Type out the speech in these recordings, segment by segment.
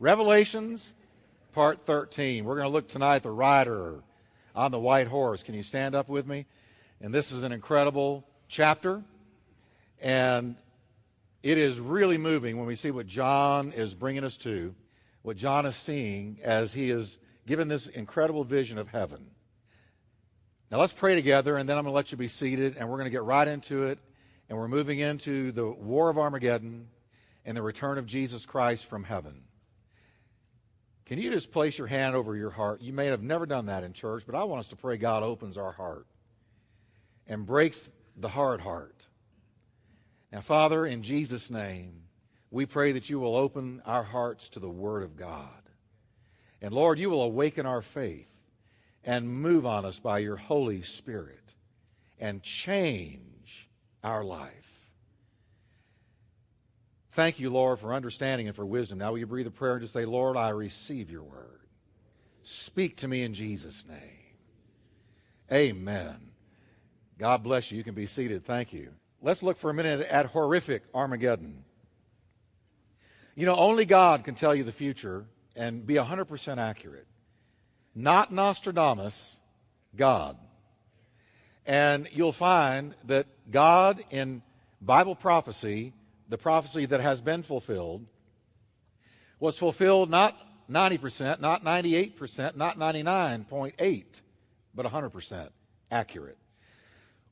Revelations, part 13. We're going to look tonight at the rider on the white horse. Can you stand up with me? And this is an incredible chapter. And it is really moving when we see what John is bringing us to, what John is seeing as he is given this incredible vision of heaven. Now let's pray together, and then I'm going to let you be seated, and we're going to get right into it. And we're moving into the war of Armageddon and the return of Jesus Christ from heaven. Can you just place your hand over your heart? You may have never done that in church, but I want us to pray God opens our heart and breaks the hard heart. Now, Father, in Jesus' name, we pray that you will open our hearts to the Word of God. And Lord, you will awaken our faith and move on us by your Holy Spirit and change our life. Thank you, Lord, for understanding and for wisdom. Now, will you breathe a prayer and just say, Lord, I receive your word. Speak to me in Jesus' name. Amen. God bless you. You can be seated. Thank you. Let's look for a minute at horrific Armageddon. You know, only God can tell you the future and be 100% accurate. Not Nostradamus, God. And you'll find that God in Bible prophecy, the prophecy that has been fulfilled, was fulfilled not 90%, not 98%, not 99.8, but 100% accurate.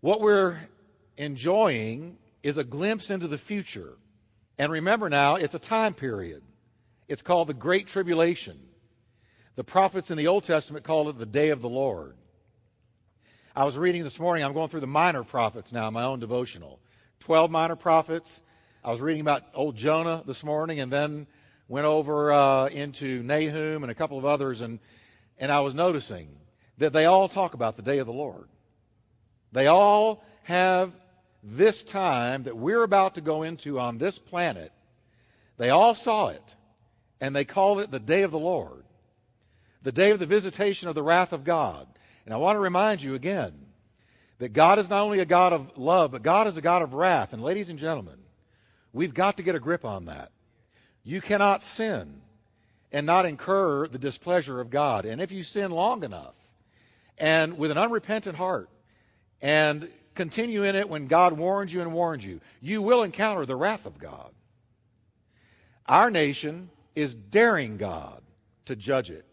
What we're enjoying is a glimpse into the future. And remember now, it's a time period. It's called the Great Tribulation. The prophets in the Old Testament called it the Day of the Lord. I was reading this morning, I'm going through the minor prophets now, my own devotional. 12 minor prophets. I was reading about old Jonah this morning and then went over uh, into Nahum and a couple of others, and, and I was noticing that they all talk about the day of the Lord. They all have this time that we're about to go into on this planet. They all saw it, and they called it the day of the Lord, the day of the visitation of the wrath of God. And I want to remind you again that God is not only a God of love, but God is a God of wrath. And ladies and gentlemen, we've got to get a grip on that. You cannot sin and not incur the displeasure of God. And if you sin long enough and with an unrepentant heart, and continue in it when God warns you and warns you, you will encounter the wrath of God. Our nation is daring God to judge it.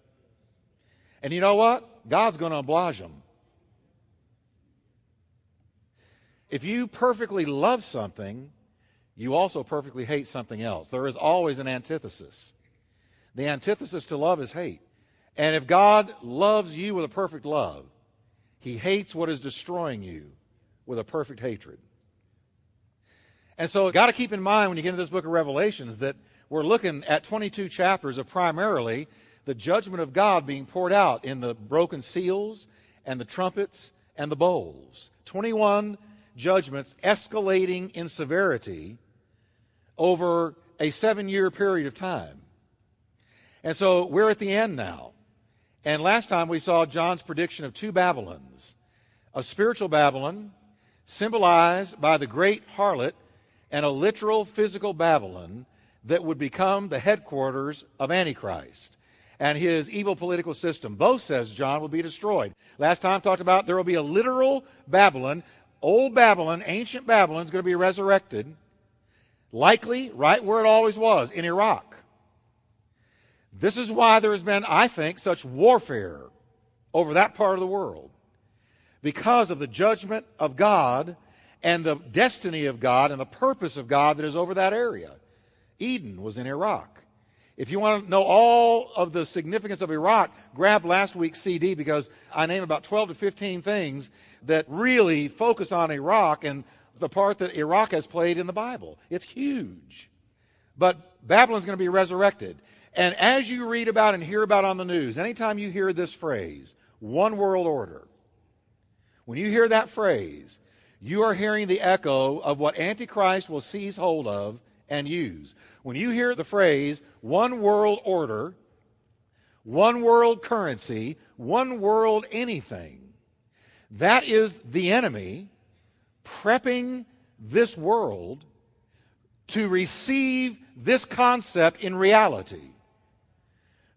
And you know what? God's going to oblige them. If you perfectly love something, you also perfectly hate something else. There is always an antithesis. The antithesis to love is hate. And if God loves you with a perfect love, he hates what is destroying you with a perfect hatred. And so, got to keep in mind when you get into this book of Revelations that we're looking at 22 chapters of primarily the judgment of God being poured out in the broken seals and the trumpets and the bowls. 21 judgments escalating in severity over a seven year period of time. And so we're at the end now. And last time we saw John's prediction of two Babylons a spiritual Babylon, symbolized by the great harlot, and a literal physical Babylon that would become the headquarters of Antichrist and his evil political system. Both, says John, will be destroyed. Last time talked about there will be a literal Babylon. Old Babylon, ancient Babylon, is going to be resurrected, likely right where it always was, in Iraq. This is why there has been, I think, such warfare over that part of the world. Because of the judgment of God and the destiny of God and the purpose of God that is over that area. Eden was in Iraq. If you want to know all of the significance of Iraq, grab last week's CD because I name about 12 to 15 things that really focus on Iraq and the part that Iraq has played in the Bible. It's huge. But Babylon's going to be resurrected. And as you read about and hear about on the news, anytime you hear this phrase, one world order, when you hear that phrase, you are hearing the echo of what Antichrist will seize hold of and use. When you hear the phrase one world order, one world currency, one world anything, that is the enemy prepping this world to receive this concept in reality.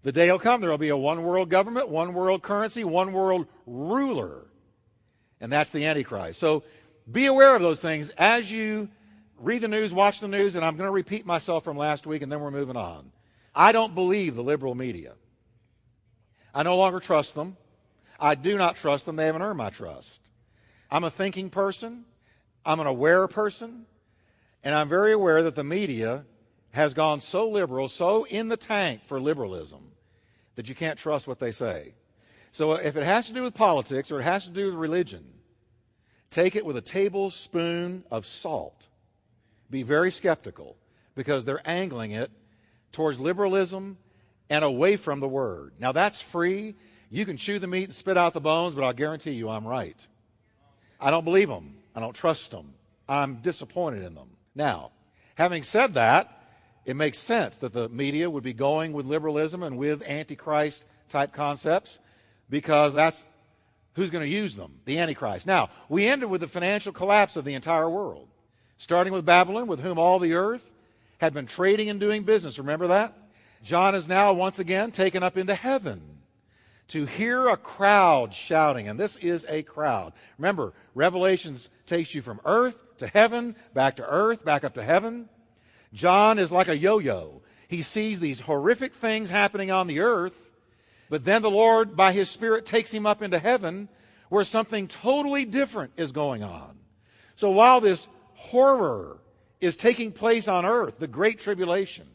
The day will come, there will be a one world government, one world currency, one world ruler. And that's the Antichrist. So be aware of those things as you read the news, watch the news, and I'm going to repeat myself from last week and then we're moving on. I don't believe the liberal media. I no longer trust them. I do not trust them. They haven't earned my trust. I'm a thinking person. I'm an aware person. And I'm very aware that the media has gone so liberal, so in the tank for liberalism, that you can't trust what they say. So if it has to do with politics or it has to do with religion, take it with a tablespoon of salt. Be very skeptical because they're angling it towards liberalism and away from the word. Now that's free. You can chew the meat and spit out the bones, but I'll guarantee you I'm right. I don't believe them. I don't trust them. I'm disappointed in them. Now, having said that, it makes sense that the media would be going with liberalism and with antichrist type concepts because that's who's going to use them the antichrist now we ended with the financial collapse of the entire world starting with babylon with whom all the earth had been trading and doing business remember that john is now once again taken up into heaven to hear a crowd shouting and this is a crowd remember revelations takes you from earth to heaven back to earth back up to heaven John is like a yo yo. He sees these horrific things happening on the earth, but then the Lord, by His Spirit, takes him up into heaven where something totally different is going on. So while this horror is taking place on earth, the Great Tribulation,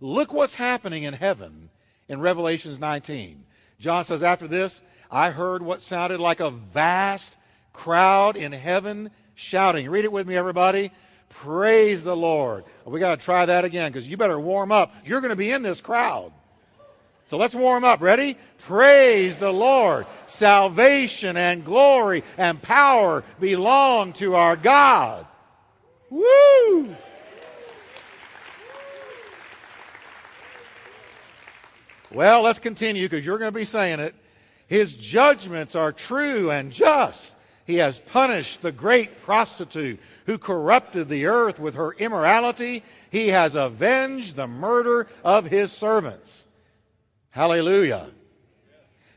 look what's happening in heaven in Revelations 19. John says, After this, I heard what sounded like a vast crowd in heaven shouting. Read it with me, everybody. Praise the Lord. We got to try that again because you better warm up. You're going to be in this crowd. So let's warm up. Ready? Praise the Lord. Salvation and glory and power belong to our God. Woo! Well, let's continue because you're going to be saying it. His judgments are true and just he has punished the great prostitute who corrupted the earth with her immorality. He has avenged the murder of his servants. Hallelujah.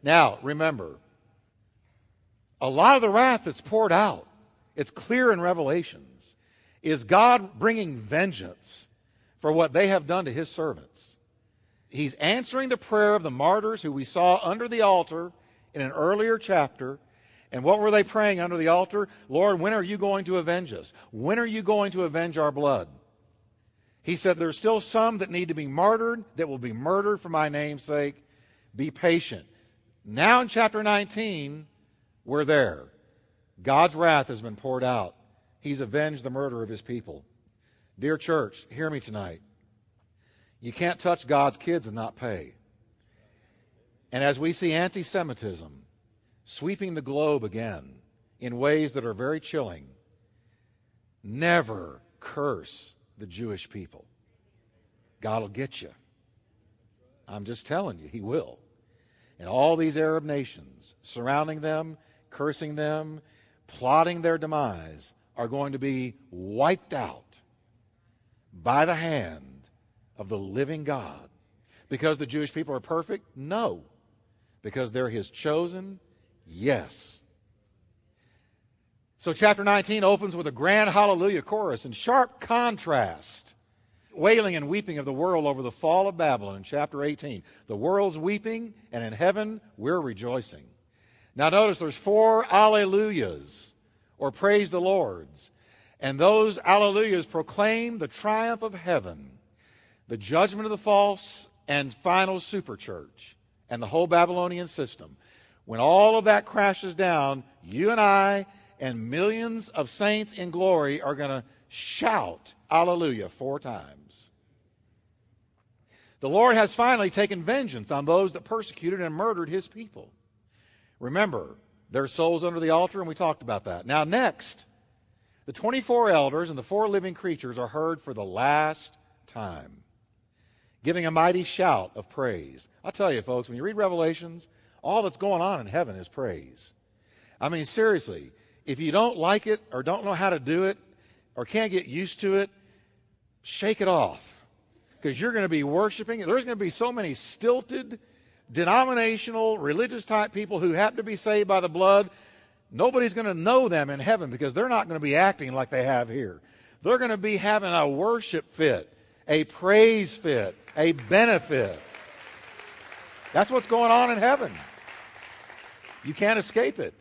Now, remember, a lot of the wrath that's poured out, it's clear in Revelations, is God bringing vengeance for what they have done to his servants. He's answering the prayer of the martyrs who we saw under the altar in an earlier chapter and what were they praying under the altar? Lord, when are you going to avenge us? When are you going to avenge our blood? He said, There's still some that need to be martyred, that will be murdered for my name's sake. Be patient. Now in chapter 19, we're there. God's wrath has been poured out. He's avenged the murder of his people. Dear church, hear me tonight. You can't touch God's kids and not pay. And as we see anti Semitism, sweeping the globe again in ways that are very chilling. Never curse the Jewish people. God will get you. I'm just telling you, He will. And all these Arab nations surrounding them, cursing them, plotting their demise, are going to be wiped out by the hand of the living God. Because the Jewish people are perfect? No. Because they're His chosen, Yes. So, chapter 19 opens with a grand hallelujah chorus in sharp contrast. Wailing and weeping of the world over the fall of Babylon in chapter 18. The world's weeping, and in heaven, we're rejoicing. Now, notice there's four alleluias, or praise the Lord's. And those alleluias proclaim the triumph of heaven, the judgment of the false and final superchurch, and the whole Babylonian system. When all of that crashes down, you and I and millions of saints in glory are going to shout Alleluia four times. The Lord has finally taken vengeance on those that persecuted and murdered his people. Remember, their souls under the altar, and we talked about that. Now, next, the 24 elders and the four living creatures are heard for the last time, giving a mighty shout of praise. I'll tell you, folks, when you read Revelations, all that's going on in heaven is praise. I mean, seriously, if you don't like it or don't know how to do it or can't get used to it, shake it off. Because you're going to be worshiping. There's going to be so many stilted, denominational, religious type people who happen to be saved by the blood, nobody's going to know them in heaven because they're not going to be acting like they have here. They're going to be having a worship fit, a praise fit, a benefit. That's what's going on in heaven. You can't escape it.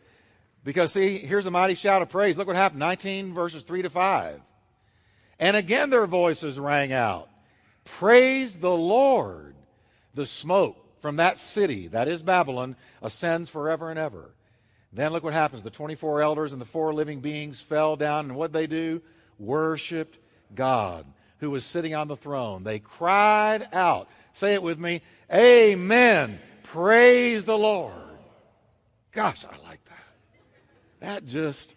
Because, see, here's a mighty shout of praise. Look what happened 19 verses 3 to 5. And again their voices rang out Praise the Lord. The smoke from that city, that is Babylon, ascends forever and ever. Then look what happens. The 24 elders and the four living beings fell down, and what they do? Worshipped God who was sitting on the throne. They cried out. Say it with me. Amen. Praise the Lord. Gosh, I like that. That just.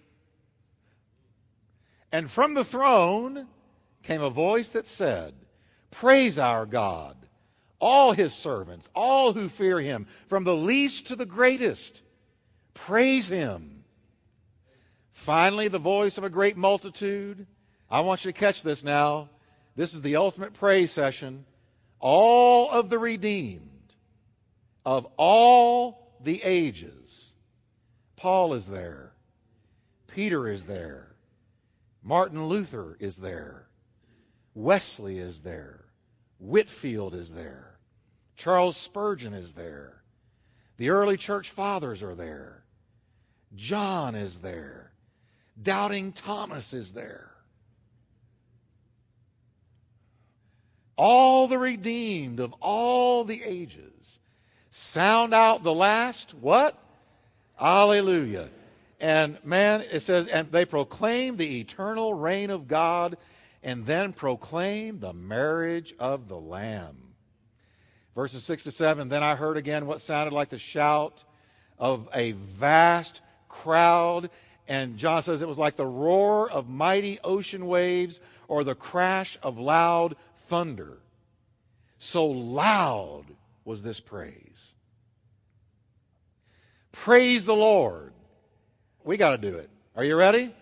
And from the throne came a voice that said, Praise our God, all his servants, all who fear him, from the least to the greatest. Praise him. Finally, the voice of a great multitude. I want you to catch this now. This is the ultimate praise session. All of the redeemed of all the ages. Paul is there. Peter is there. Martin Luther is there. Wesley is there. Whitefield is there. Charles Spurgeon is there. The early church fathers are there. John is there. Doubting Thomas is there. All the redeemed of all the ages. Sound out the last what? Alleluia. And man, it says, and they proclaim the eternal reign of God and then proclaim the marriage of the Lamb. Verses 6 to 7 Then I heard again what sounded like the shout of a vast crowd. And John says it was like the roar of mighty ocean waves or the crash of loud thunder. So loud was this praise. Praise the Lord. We got to do it. Are you ready?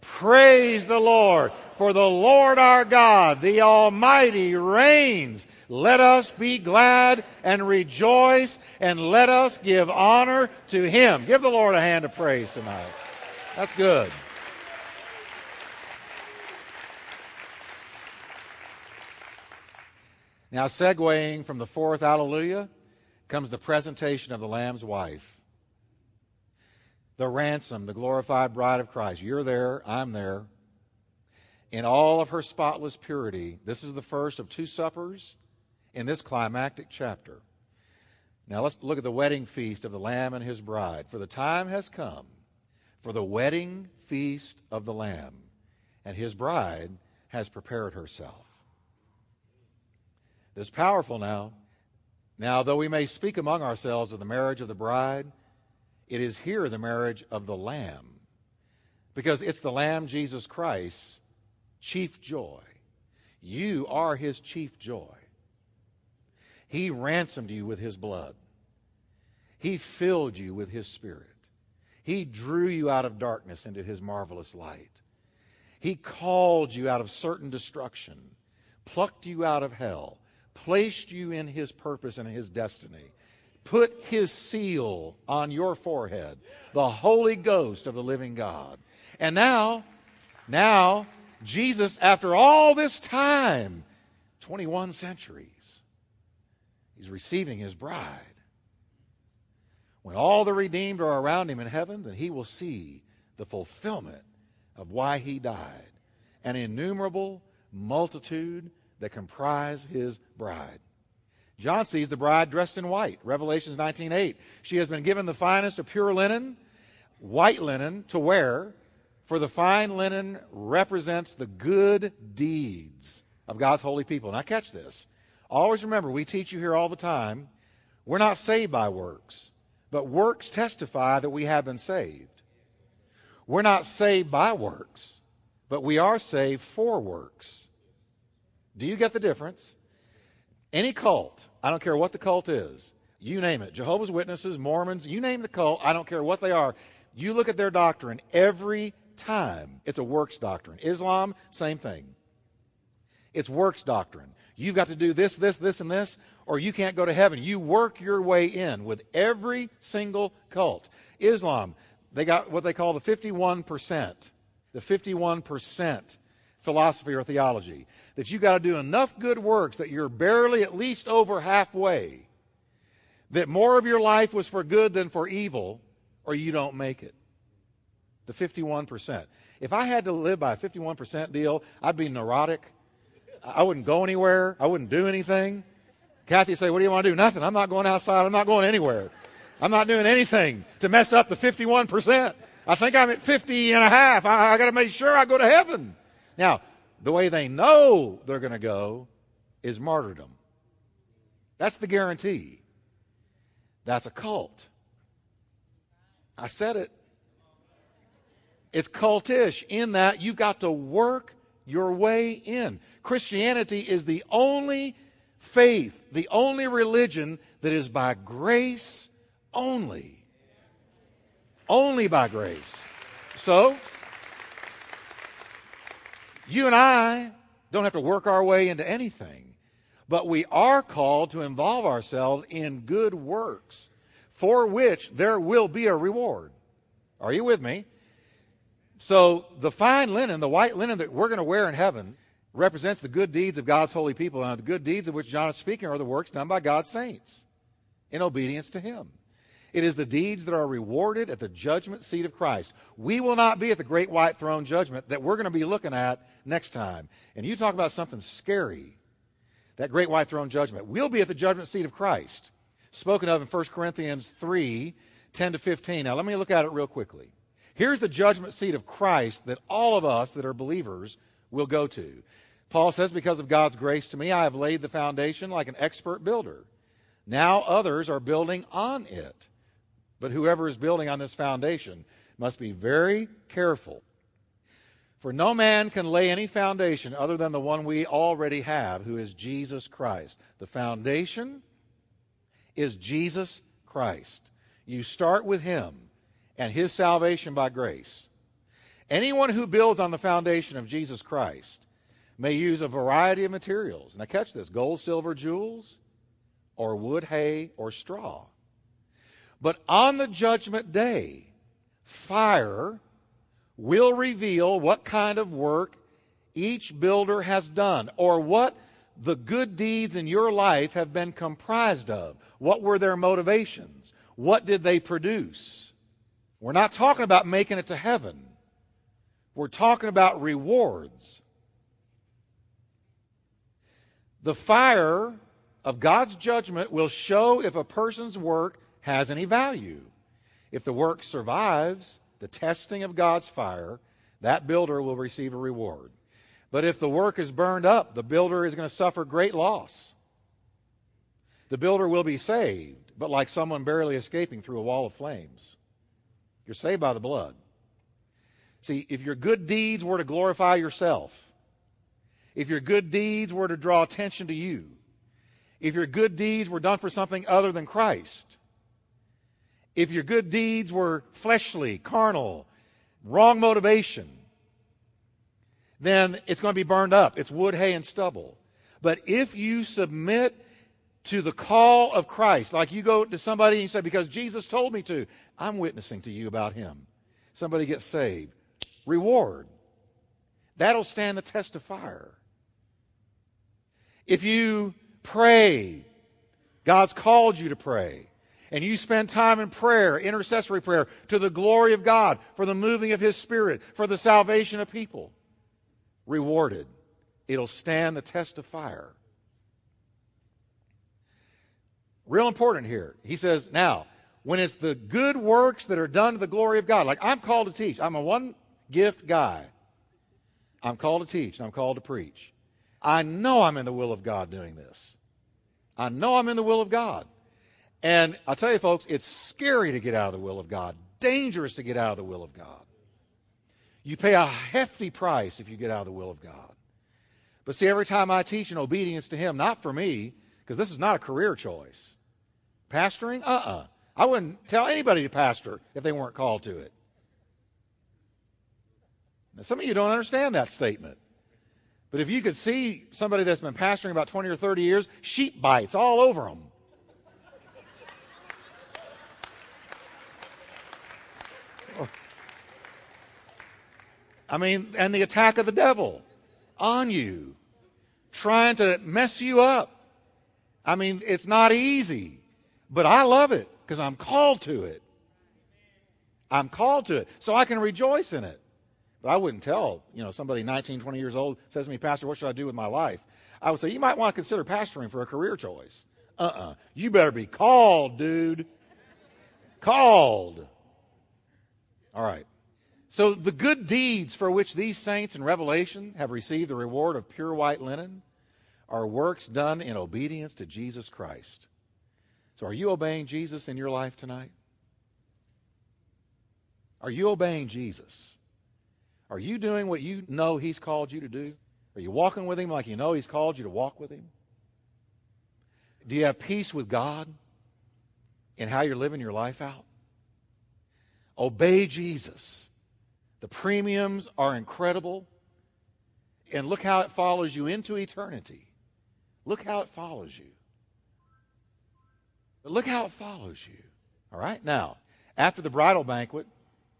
Praise the Lord. For the Lord our God, the Almighty, reigns. Let us be glad and rejoice, and let us give honor to Him. Give the Lord a hand of praise tonight. That's good. Now, segueing from the fourth Hallelujah comes the presentation of the Lamb's wife the ransom, the glorified bride of Christ. You're there, I'm there. In all of her spotless purity, this is the first of two suppers in this climactic chapter. Now let's look at the wedding feast of the Lamb and his bride. For the time has come for the wedding feast of the Lamb, and his bride has prepared herself. This powerful now. Now, though we may speak among ourselves of the marriage of the bride, it is here the marriage of the Lamb. Because it's the Lamb, Jesus Christ, chief joy. You are his chief joy. He ransomed you with his blood. He filled you with his spirit. He drew you out of darkness into his marvelous light. He called you out of certain destruction, plucked you out of hell, placed you in his purpose and his destiny, put his seal on your forehead, the Holy Ghost of the living God. And now, now, Jesus, after all this time, 21 centuries, he's receiving his bride. When all the redeemed are around him in heaven, then he will see the fulfillment of why he died an innumerable multitude that comprise his bride. John sees the bride dressed in white. Revelations 19:8. She has been given the finest of pure linen, white linen to wear, for the fine linen represents the good deeds of God's holy people. Now catch this. Always remember, we teach you here all the time, we're not saved by works, but works testify that we have been saved. We're not saved by works, but we are saved for works. Do you get the difference? Any cult, I don't care what the cult is, you name it Jehovah's Witnesses, Mormons, you name the cult, I don't care what they are. You look at their doctrine every time, it's a works doctrine. Islam, same thing. It's works doctrine. You've got to do this, this, this, and this, or you can't go to heaven. You work your way in with every single cult. Islam, they got what they call the 51%. The 51% philosophy or theology. That you've got to do enough good works that you're barely at least over halfway. That more of your life was for good than for evil, or you don't make it. The 51%. If I had to live by a 51% deal, I'd be neurotic. I wouldn't go anywhere. I wouldn't do anything. Kathy say, What do you want to do? Nothing. I'm not going outside. I'm not going anywhere. I'm not doing anything to mess up the 51%. I think I'm at 50 and a half. I, I got to make sure I go to heaven. Now, the way they know they're going to go is martyrdom. That's the guarantee. That's a cult. I said it. It's cultish in that you've got to work your way in. Christianity is the only faith, the only religion that is by grace only. Only by grace. So, you and I don't have to work our way into anything, but we are called to involve ourselves in good works for which there will be a reward. Are you with me? So the fine linen, the white linen that we're going to wear in heaven, represents the good deeds of God's holy people. And the good deeds of which John is speaking are the works done by God's saints in obedience to Him. It is the deeds that are rewarded at the judgment seat of Christ. We will not be at the great white throne judgment that we're going to be looking at next time. And you talk about something scary, that great white throne judgment. We'll be at the judgment seat of Christ, spoken of in 1 Corinthians 3 10 to 15. Now, let me look at it real quickly. Here's the judgment seat of Christ that all of us that are believers will go to. Paul says, Because of God's grace to me, I have laid the foundation like an expert builder. Now others are building on it. But whoever is building on this foundation must be very careful. For no man can lay any foundation other than the one we already have, who is Jesus Christ. The foundation is Jesus Christ. You start with him and his salvation by grace. Anyone who builds on the foundation of Jesus Christ may use a variety of materials. Now, catch this gold, silver, jewels, or wood, hay, or straw. But on the judgment day, fire will reveal what kind of work each builder has done or what the good deeds in your life have been comprised of. What were their motivations? What did they produce? We're not talking about making it to heaven. We're talking about rewards. The fire of God's judgment will show if a person's work has any value. If the work survives the testing of God's fire, that builder will receive a reward. But if the work is burned up, the builder is going to suffer great loss. The builder will be saved, but like someone barely escaping through a wall of flames. You're saved by the blood. See, if your good deeds were to glorify yourself, if your good deeds were to draw attention to you, if your good deeds were done for something other than Christ, if your good deeds were fleshly, carnal, wrong motivation, then it's going to be burned up. It's wood, hay, and stubble. But if you submit to the call of Christ. Like you go to somebody and you say, Because Jesus told me to, I'm witnessing to you about him. Somebody gets saved. Reward. That'll stand the test of fire. If you pray, God's called you to pray, and you spend time in prayer, intercessory prayer, to the glory of God, for the moving of His Spirit, for the salvation of people, rewarded. It'll stand the test of fire. Real important here. He says, now, when it's the good works that are done to the glory of God, like I'm called to teach, I'm a one gift guy. I'm called to teach and I'm called to preach. I know I'm in the will of God doing this. I know I'm in the will of God. And I'll tell you, folks, it's scary to get out of the will of God, dangerous to get out of the will of God. You pay a hefty price if you get out of the will of God. But see, every time I teach in obedience to Him, not for me, because this is not a career choice. Pastoring? Uh uh-uh. uh I wouldn't tell anybody to pastor if they weren't called to it. Now, some of you don't understand that statement. But if you could see somebody that's been pastoring about 20 or 30 years, sheep bites all over them. I mean, and the attack of the devil on you, trying to mess you up. I mean, it's not easy, but I love it because I'm called to it. I'm called to it, so I can rejoice in it. But I wouldn't tell, you know, somebody 19, 20 years old says to me, Pastor, what should I do with my life? I would say, you might want to consider pastoring for a career choice. Uh uh-uh. uh You better be called, dude. Called. All right. So the good deeds for which these saints in Revelation have received the reward of pure white linen are works done in obedience to Jesus Christ. So are you obeying Jesus in your life tonight? Are you obeying Jesus? Are you doing what you know He's called you to do? Are you walking with Him like you know He's called you to walk with Him? Do you have peace with God in how you're living your life out? Obey Jesus. The premiums are incredible. And look how it follows you into eternity. Look how it follows you. But look how it follows you. All right? Now, after the bridal banquet,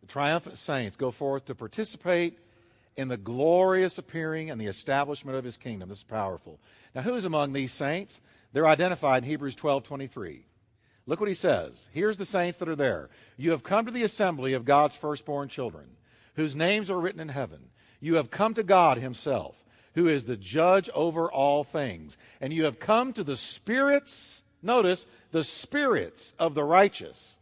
the triumphant saints go forth to participate in the glorious appearing and the establishment of his kingdom. This is powerful. Now, who's among these saints? They're identified in Hebrews 12 23. Look what he says. Here's the saints that are there. You have come to the assembly of God's firstborn children, whose names are written in heaven. You have come to God himself, who is the judge over all things. And you have come to the spirits, notice, the spirits of the righteous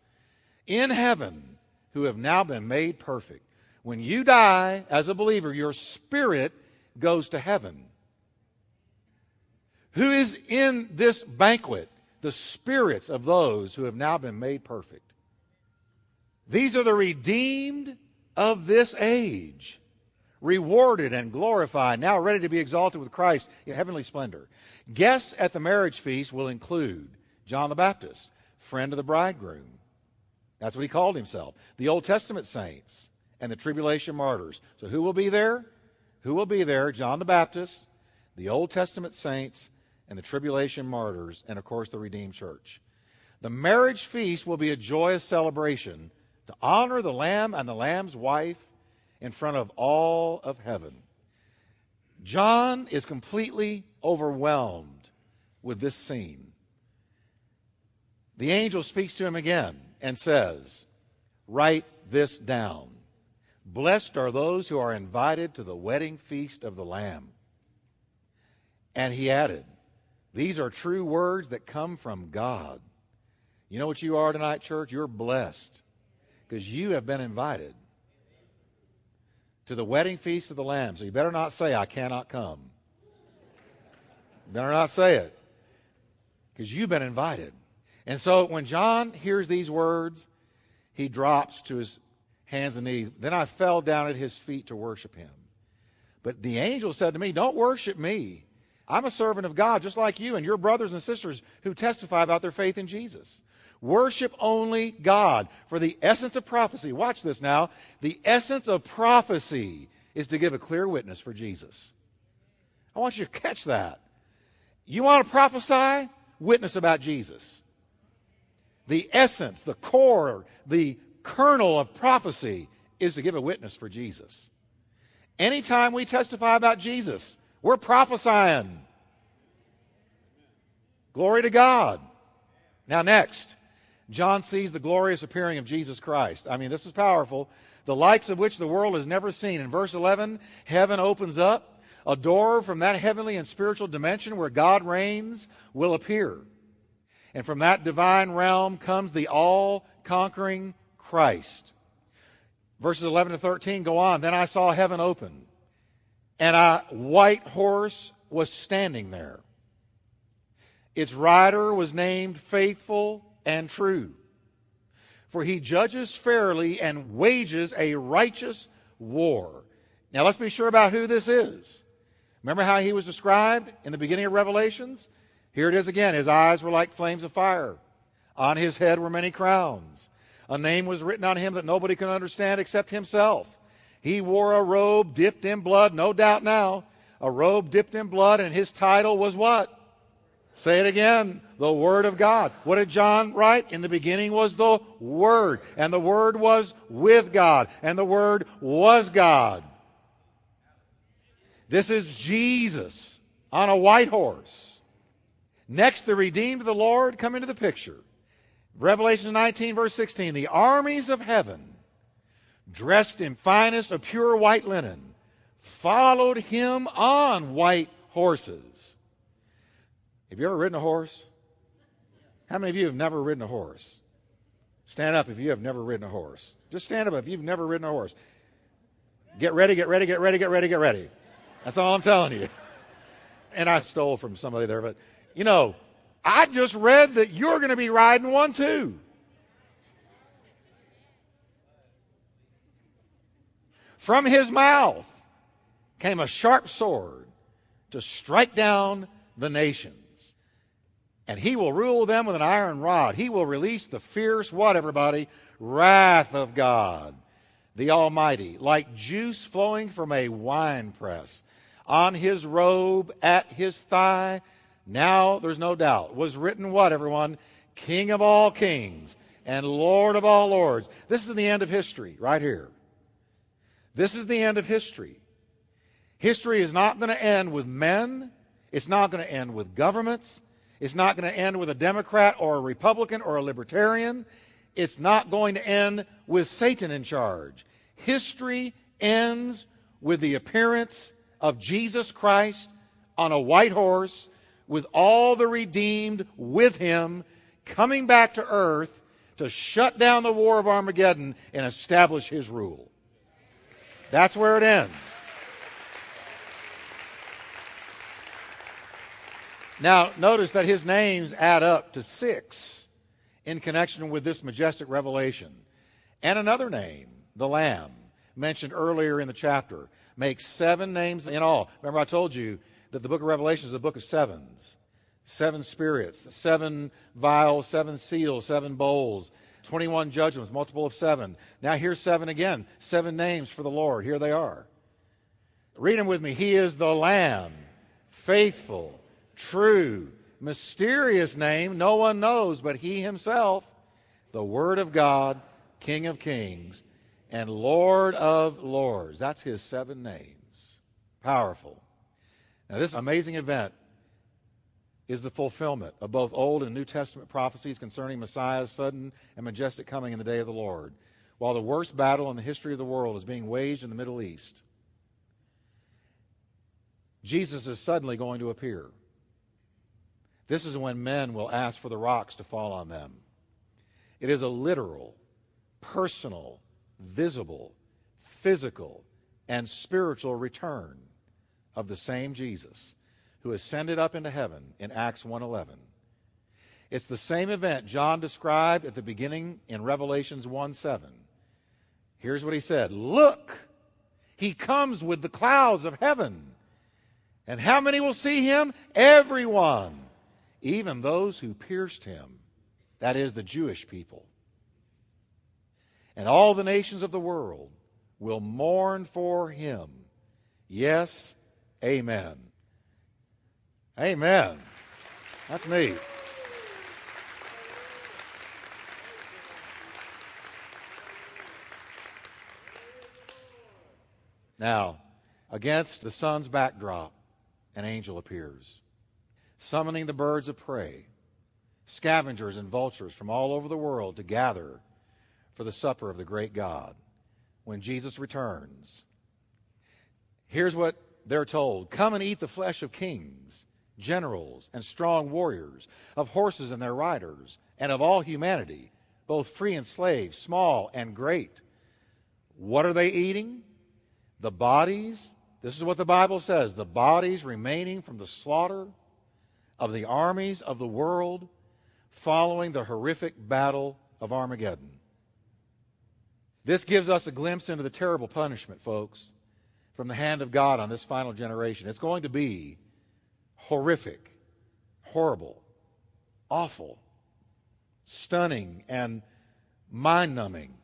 in heaven who have now been made perfect. When you die as a believer, your spirit goes to heaven. Who is in this banquet? The spirits of those who have now been made perfect. These are the redeemed of this age, rewarded and glorified, now ready to be exalted with Christ in heavenly splendor. Guests at the marriage feast will include John the Baptist, friend of the bridegroom, that's what he called himself. The Old Testament saints and the tribulation martyrs. So who will be there? Who will be there? John the Baptist, the Old Testament saints, and the tribulation martyrs, and of course the redeemed church. The marriage feast will be a joyous celebration to honor the Lamb and the Lamb's wife in front of all of heaven. John is completely overwhelmed with this scene. The angel speaks to him again and says, Write this down. Blessed are those who are invited to the wedding feast of the Lamb. And he added, These are true words that come from God. You know what you are tonight, church? You're blessed because you have been invited to the wedding feast of the Lamb. So you better not say, I cannot come. You better not say it because you've been invited. And so when John hears these words, he drops to his hands and knees. Then I fell down at his feet to worship him. But the angel said to me, Don't worship me. I'm a servant of God, just like you and your brothers and sisters who testify about their faith in Jesus. Worship only God. For the essence of prophecy, watch this now, the essence of prophecy is to give a clear witness for Jesus. I want you to catch that. You want to prophesy? Witness about Jesus the essence, the core, the kernel of prophecy is to give a witness for Jesus. Anytime we testify about Jesus, we're prophesying. Glory to God. Now, next, John sees the glorious appearing of Jesus Christ. I mean, this is powerful. The likes of which the world has never seen. In verse 11, heaven opens up. A door from that heavenly and spiritual dimension where God reigns will appear. And from that divine realm comes the all conquering Christ. Verses 11 to 13 go on. Then I saw heaven open, and a white horse was standing there. Its rider was named Faithful and True, for he judges fairly and wages a righteous war. Now let's be sure about who this is. Remember how he was described in the beginning of Revelations? Here it is again. His eyes were like flames of fire. On his head were many crowns. A name was written on him that nobody can understand except himself. He wore a robe dipped in blood, no doubt now, a robe dipped in blood, and his title was what? Say it again. The Word of God. What did John write? In the beginning was the Word, and the Word was with God, and the Word was God. This is Jesus on a white horse. Next, the redeemed of the Lord come into the picture. Revelation 19, verse 16. The armies of heaven, dressed in finest of pure white linen, followed him on white horses. Have you ever ridden a horse? How many of you have never ridden a horse? Stand up if you have never ridden a horse. Just stand up if you've never ridden a horse. Get ready, get ready, get ready, get ready, get ready. That's all I'm telling you. And I stole from somebody there, but you know, I just read that you're going to be riding one too. From his mouth came a sharp sword to strike down the nations. And he will rule them with an iron rod. He will release the fierce, what, everybody? Wrath of God, the Almighty, like juice flowing from a winepress. On his robe, at his thigh, now there's no doubt, was written what, everyone? King of all kings and Lord of all lords. This is the end of history, right here. This is the end of history. History is not going to end with men. It's not going to end with governments. It's not going to end with a Democrat or a Republican or a Libertarian. It's not going to end with Satan in charge. History ends with the appearance of Jesus Christ on a white horse with all the redeemed with him coming back to earth to shut down the war of Armageddon and establish his rule. That's where it ends. Now, notice that his names add up to six in connection with this majestic revelation. And another name, the Lamb, mentioned earlier in the chapter, makes seven names in all. Remember, I told you that the book of Revelation is a book of sevens seven spirits, seven vials, seven seals, seven bowls, 21 judgments, multiple of seven. Now here's seven again. Seven names for the Lord. Here they are. Read them with me. He is the Lamb, faithful, true, mysterious name no one knows but He Himself, the Word of God, King of Kings, and Lord of Lords. That's His seven names. Powerful. Now, this amazing event is the fulfillment of both Old and New Testament prophecies concerning Messiah's sudden and majestic coming in the day of the Lord. While the worst battle in the history of the world is being waged in the Middle East, Jesus is suddenly going to appear. This is when men will ask for the rocks to fall on them. It is a literal, personal, visible, physical, and spiritual return of the same Jesus who ascended up into heaven in Acts 1:11. It's the same event John described at the beginning in Revelations 1:7. Here's what he said, "Look, he comes with the clouds of heaven. And how many will see him? Everyone, even those who pierced him, that is the Jewish people. And all the nations of the world will mourn for him. Yes, amen. Amen. That's neat. Now, against the sun's backdrop, an angel appears, summoning the birds of prey, scavengers and vultures from all over the world to gather for the supper of the great God when Jesus returns. Here's what they're told Come and eat the flesh of kings generals and strong warriors, of horses and their riders, and of all humanity, both free and slave, small and great. What are they eating? The bodies, this is what the Bible says the bodies remaining from the slaughter of the armies of the world following the horrific battle of Armageddon. This gives us a glimpse into the terrible punishment, folks, from the hand of God on this final generation. It's going to be horrific, horrible, awful, stunning, and mind numbing.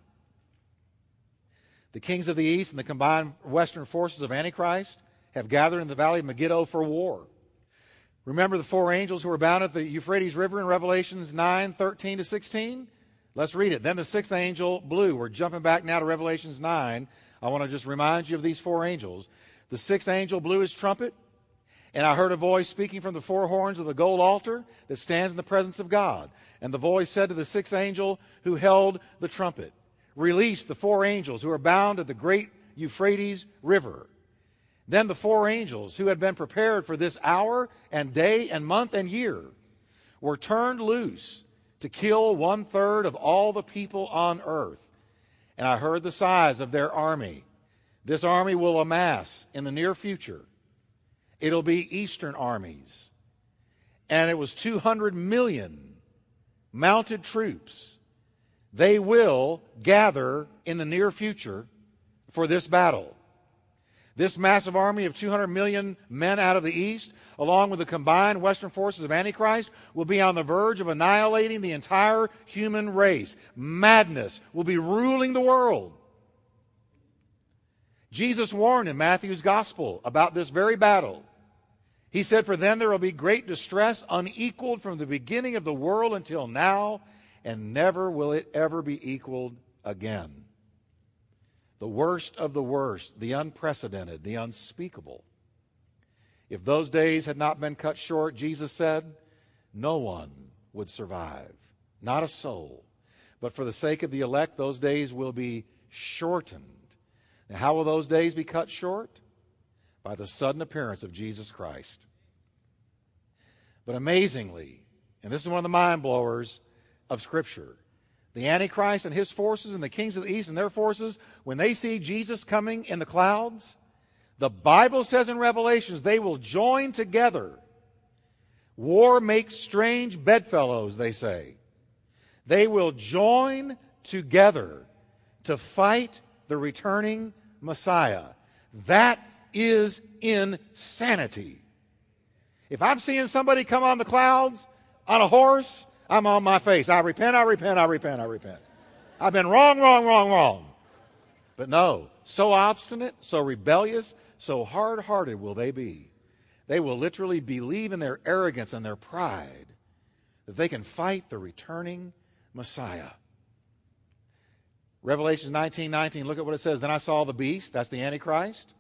The kings of the east and the combined western forces of Antichrist have gathered in the valley of Megiddo for war. Remember the four angels who were bound at the Euphrates River in Revelations 9 13 to 16? Let's read it. Then the sixth angel blew. We're jumping back now to Revelations 9. I want to just remind you of these four angels. The sixth angel blew his trumpet, and I heard a voice speaking from the four horns of the gold altar that stands in the presence of God. And the voice said to the sixth angel who held the trumpet, Release the four angels who are bound at the great Euphrates River. Then the four angels who had been prepared for this hour and day and month and year were turned loose to kill one third of all the people on earth. And I heard the size of their army. This army will amass in the near future. It'll be Eastern armies. And it was 200 million mounted troops. They will gather in the near future for this battle. This massive army of 200 million men out of the east, along with the combined Western forces of Antichrist, will be on the verge of annihilating the entire human race. Madness will be ruling the world. Jesus warned in Matthew's gospel about this very battle. He said, For then there will be great distress, unequaled from the beginning of the world until now, and never will it ever be equaled again the worst of the worst, the unprecedented, the unspeakable. If those days had not been cut short, Jesus said, no one would survive, not a soul. But for the sake of the elect, those days will be shortened. Now, how will those days be cut short? By the sudden appearance of Jesus Christ. But amazingly, and this is one of the mind blowers of Scripture, the Antichrist and his forces and the kings of the east and their forces, when they see Jesus coming in the clouds, the Bible says in Revelations, they will join together. War makes strange bedfellows, they say. They will join together to fight the returning Messiah. That is insanity. If I'm seeing somebody come on the clouds on a horse, I'm on my face. I repent, I repent, I repent, I repent. I've been wrong, wrong, wrong, wrong. But no, so obstinate, so rebellious, so hard hearted will they be. They will literally believe in their arrogance and their pride that they can fight the returning Messiah. Revelation 19 19, look at what it says. Then I saw the beast, that's the Antichrist,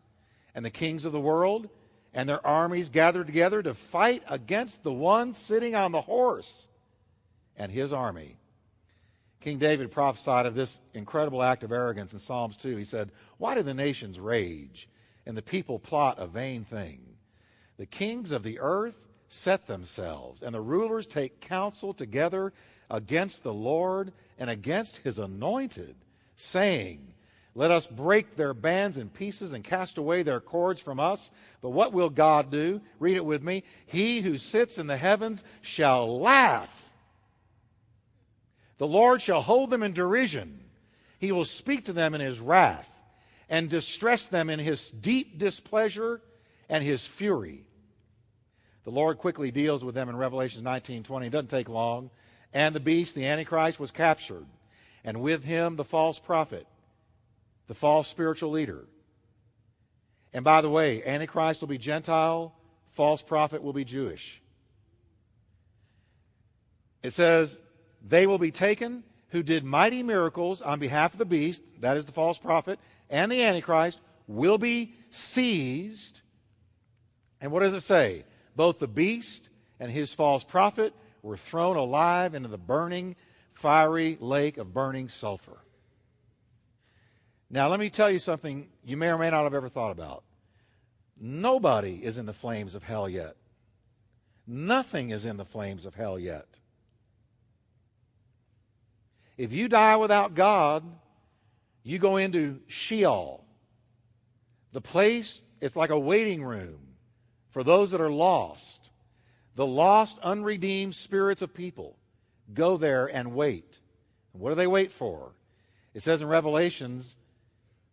and the kings of the world, and their armies gathered together to fight against the one sitting on the horse and his army. King David prophesied of this incredible act of arrogance in Psalms 2. He said, Why do the nations rage and the people plot a vain thing? The kings of the earth set themselves, and the rulers take counsel together against the Lord and against his anointed, saying, Let us break their bands in pieces and cast away their cords from us. But what will God do? Read it with me. He who sits in the heavens shall laugh the Lord shall hold them in derision. He will speak to them in his wrath and distress them in his deep displeasure and his fury. The Lord quickly deals with them in Revelation 19 20. It doesn't take long. And the beast, the Antichrist, was captured, and with him the false prophet, the false spiritual leader. And by the way, Antichrist will be Gentile, false prophet will be Jewish. It says, they will be taken who did mighty miracles on behalf of the beast, that is the false prophet, and the Antichrist, will be seized. And what does it say? Both the beast and his false prophet were thrown alive into the burning, fiery lake of burning sulfur. Now, let me tell you something you may or may not have ever thought about. Nobody is in the flames of hell yet. Nothing is in the flames of hell yet. If you die without God, you go into Sheol. The place, it's like a waiting room for those that are lost. The lost, unredeemed spirits of people go there and wait. And what do they wait for? It says in Revelations,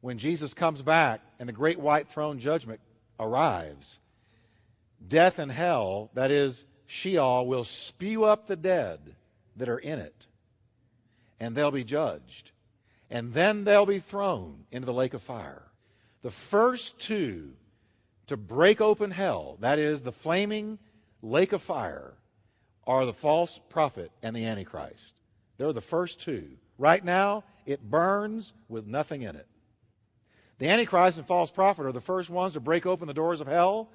when Jesus comes back and the great white throne judgment arrives, death and hell, that is, Sheol, will spew up the dead that are in it and they'll be judged. And then they'll be thrown into the lake of fire. The first two to break open hell, that is, the flaming lake of fire, are the false prophet and the Antichrist. They're the first two. Right now, it burns with nothing in it. The Antichrist and false prophet are the first ones to break open the doors of hell.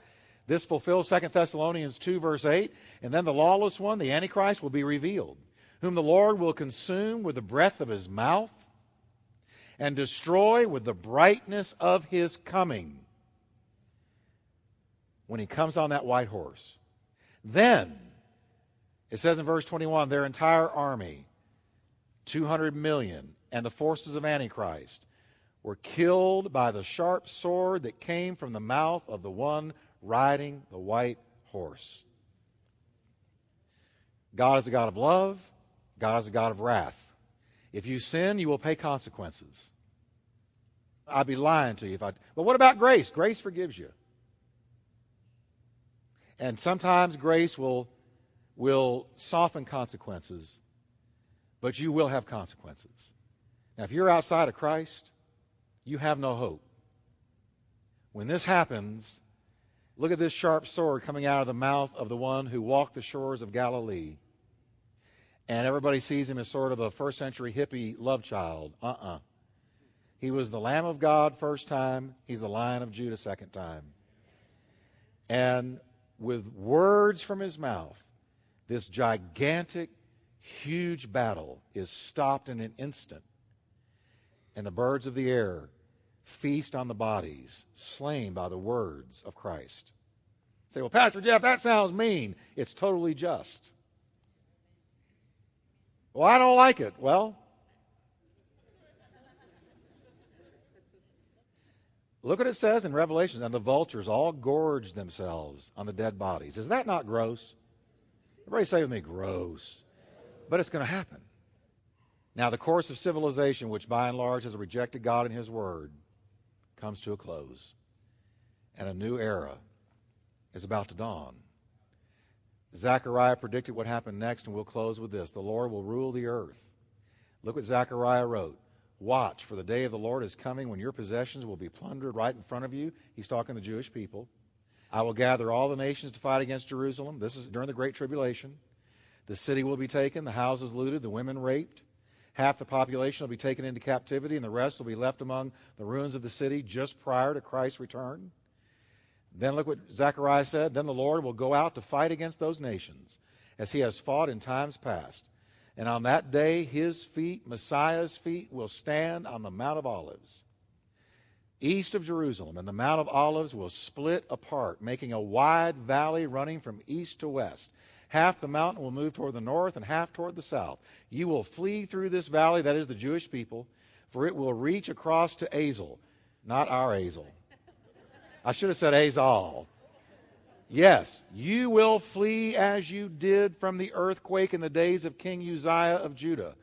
This fulfills 2 Thessalonians 2, verse 8. And then the lawless one, the Antichrist, will be revealed, whom the Lord will consume with the breath of his mouth and destroy with the brightness of his coming when he comes on that white horse. Then, it says in verse 21, their entire army, 200 million, and the forces of Antichrist were killed by the sharp sword that came from the mouth of the one riding the white horse. God is a God of love, God is a God of wrath. If you sin, you will pay consequences. I'd be lying to you if I. But what about grace? Grace forgives you. And sometimes grace will, will soften consequences, but you will have consequences. Now, if you're outside of Christ, you have no hope. When this happens, look at this sharp sword coming out of the mouth of the one who walked the shores of Galilee. And everybody sees him as sort of a first century hippie love child. Uh uh-uh. uh He was the Lamb of God first time, he's the Lion of Judah second time. And with words from his mouth, this gigantic, huge battle is stopped in an instant. And the birds of the air feast on the bodies slain by the words of Christ. say, well, Pastor Jeff, that sounds mean. It's totally just. Well, I don't like it. Well, Look what it says in Revelations, and the vultures all gorge themselves on the dead bodies. Is that not gross? Everybody say with me, gross. But it's going to happen. Now, the course of civilization, which by and large has rejected God and His Word, comes to a close. And a new era is about to dawn. Zechariah predicted what happened next, and we'll close with this. The Lord will rule the earth. Look what Zechariah wrote. Watch, for the day of the Lord is coming when your possessions will be plundered right in front of you. He's talking to the Jewish people. I will gather all the nations to fight against Jerusalem. This is during the Great Tribulation. The city will be taken, the houses looted, the women raped. Half the population will be taken into captivity, and the rest will be left among the ruins of the city just prior to Christ's return. Then look what Zechariah said. Then the Lord will go out to fight against those nations, as he has fought in times past. And on that day, his feet, Messiah's feet, will stand on the Mount of Olives, east of Jerusalem. And the Mount of Olives will split apart, making a wide valley running from east to west. Half the mountain will move toward the north and half toward the south. You will flee through this valley, that is the Jewish people, for it will reach across to Azel, not our Azel. I should have said Azal. Yes, you will flee as you did from the earthquake in the days of King Uzziah of Judah.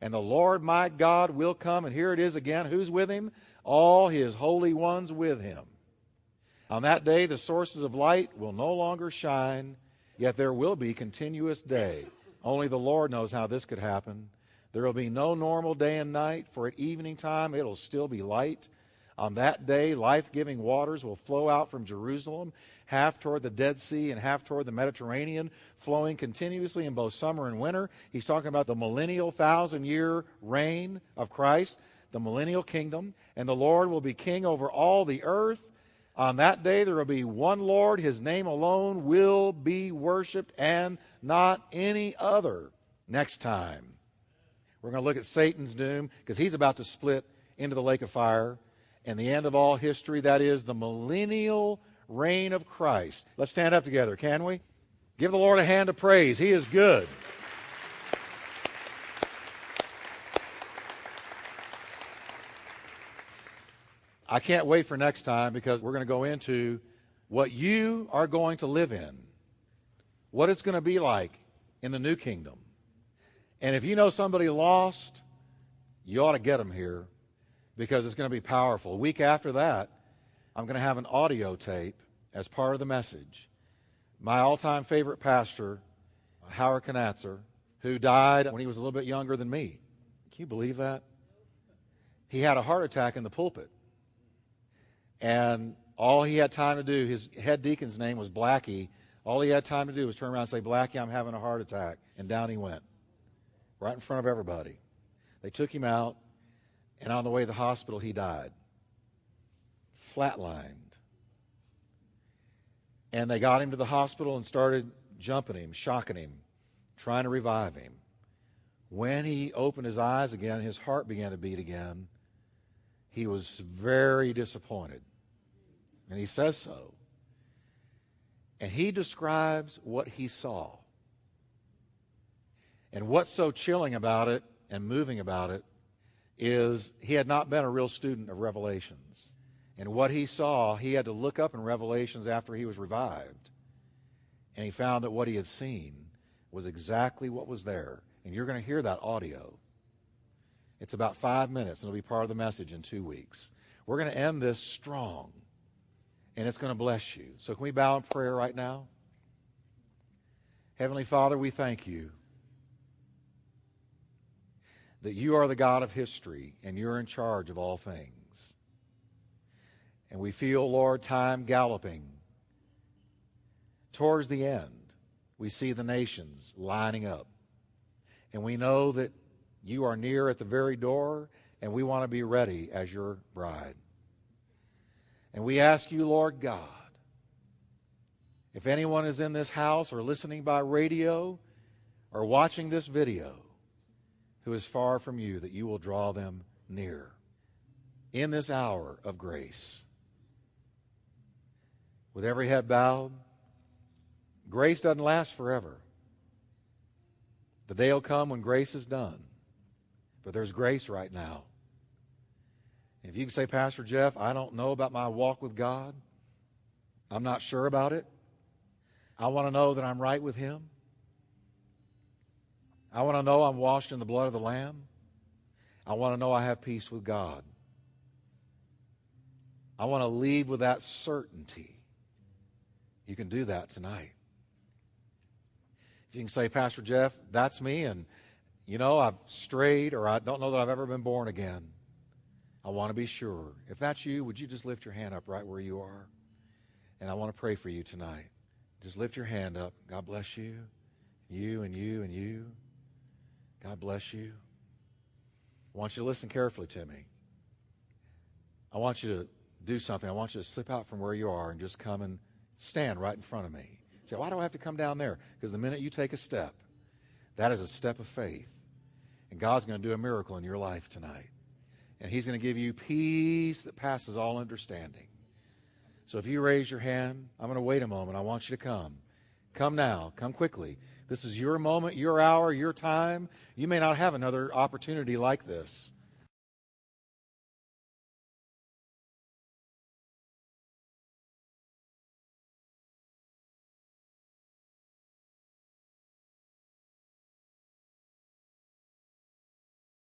And the Lord my God will come, and here it is again. Who's with him? All his holy ones with him. On that day, the sources of light will no longer shine, yet there will be continuous day. Only the Lord knows how this could happen. There will be no normal day and night, for at evening time it'll still be light. On that day, life giving waters will flow out from Jerusalem, half toward the Dead Sea and half toward the Mediterranean, flowing continuously in both summer and winter. He's talking about the millennial thousand year reign of Christ, the millennial kingdom, and the Lord will be king over all the earth. On that day, there will be one Lord. His name alone will be worshiped and not any other. Next time, we're going to look at Satan's doom because he's about to split into the lake of fire and the end of all history. That is the millennial reign of Christ. Let's stand up together, can we? Give the Lord a hand of praise. He is good. I can't wait for next time because we're going to go into what you are going to live in, what it's going to be like in the new kingdom. And if you know somebody lost, you ought to get them here because it's going to be powerful. A week after that, I'm going to have an audio tape as part of the message. My all time favorite pastor, Howard Conatser, who died when he was a little bit younger than me. Can you believe that? He had a heart attack in the pulpit. And all he had time to do, his head deacon's name was Blackie. All he had time to do was turn around and say, Blackie, I'm having a heart attack. And down he went, right in front of everybody. They took him out, and on the way to the hospital, he died. Flatlined. And they got him to the hospital and started jumping him, shocking him, trying to revive him. When he opened his eyes again, his heart began to beat again. He was very disappointed. And he says so. And he describes what he saw. And what's so chilling about it and moving about it is he had not been a real student of Revelations. And what he saw, he had to look up in Revelations after he was revived. And he found that what he had seen was exactly what was there. And you're going to hear that audio. It's about five minutes, and it'll be part of the message in two weeks. We're going to end this strong, and it's going to bless you. So, can we bow in prayer right now? Heavenly Father, we thank you that you are the God of history and you're in charge of all things. And we feel, Lord, time galloping towards the end. We see the nations lining up. And we know that you are near at the very door, and we want to be ready as your bride. And we ask you, Lord God, if anyone is in this house or listening by radio or watching this video who is far from you, that you will draw them near in this hour of grace. With every head bowed, grace doesn't last forever. The day will come when grace is done. But there's grace right now. If you can say, Pastor Jeff, I don't know about my walk with God, I'm not sure about it. I want to know that I'm right with Him. I want to know I'm washed in the blood of the Lamb. I want to know I have peace with God. I want to leave with that certainty. You can do that tonight. If you can say, Pastor Jeff, that's me, and you know, I've strayed or I don't know that I've ever been born again. I want to be sure. If that's you, would you just lift your hand up right where you are? And I want to pray for you tonight. Just lift your hand up. God bless you. You and you and you. God bless you. I want you to listen carefully to me. I want you to do something. I want you to slip out from where you are and just come and stand right in front of me. Say, why do I have to come down there? Because the minute you take a step, that is a step of faith. And God's going to do a miracle in your life tonight. And He's going to give you peace that passes all understanding. So if you raise your hand, I'm going to wait a moment. I want you to come. Come now. Come quickly. This is your moment, your hour, your time. You may not have another opportunity like this.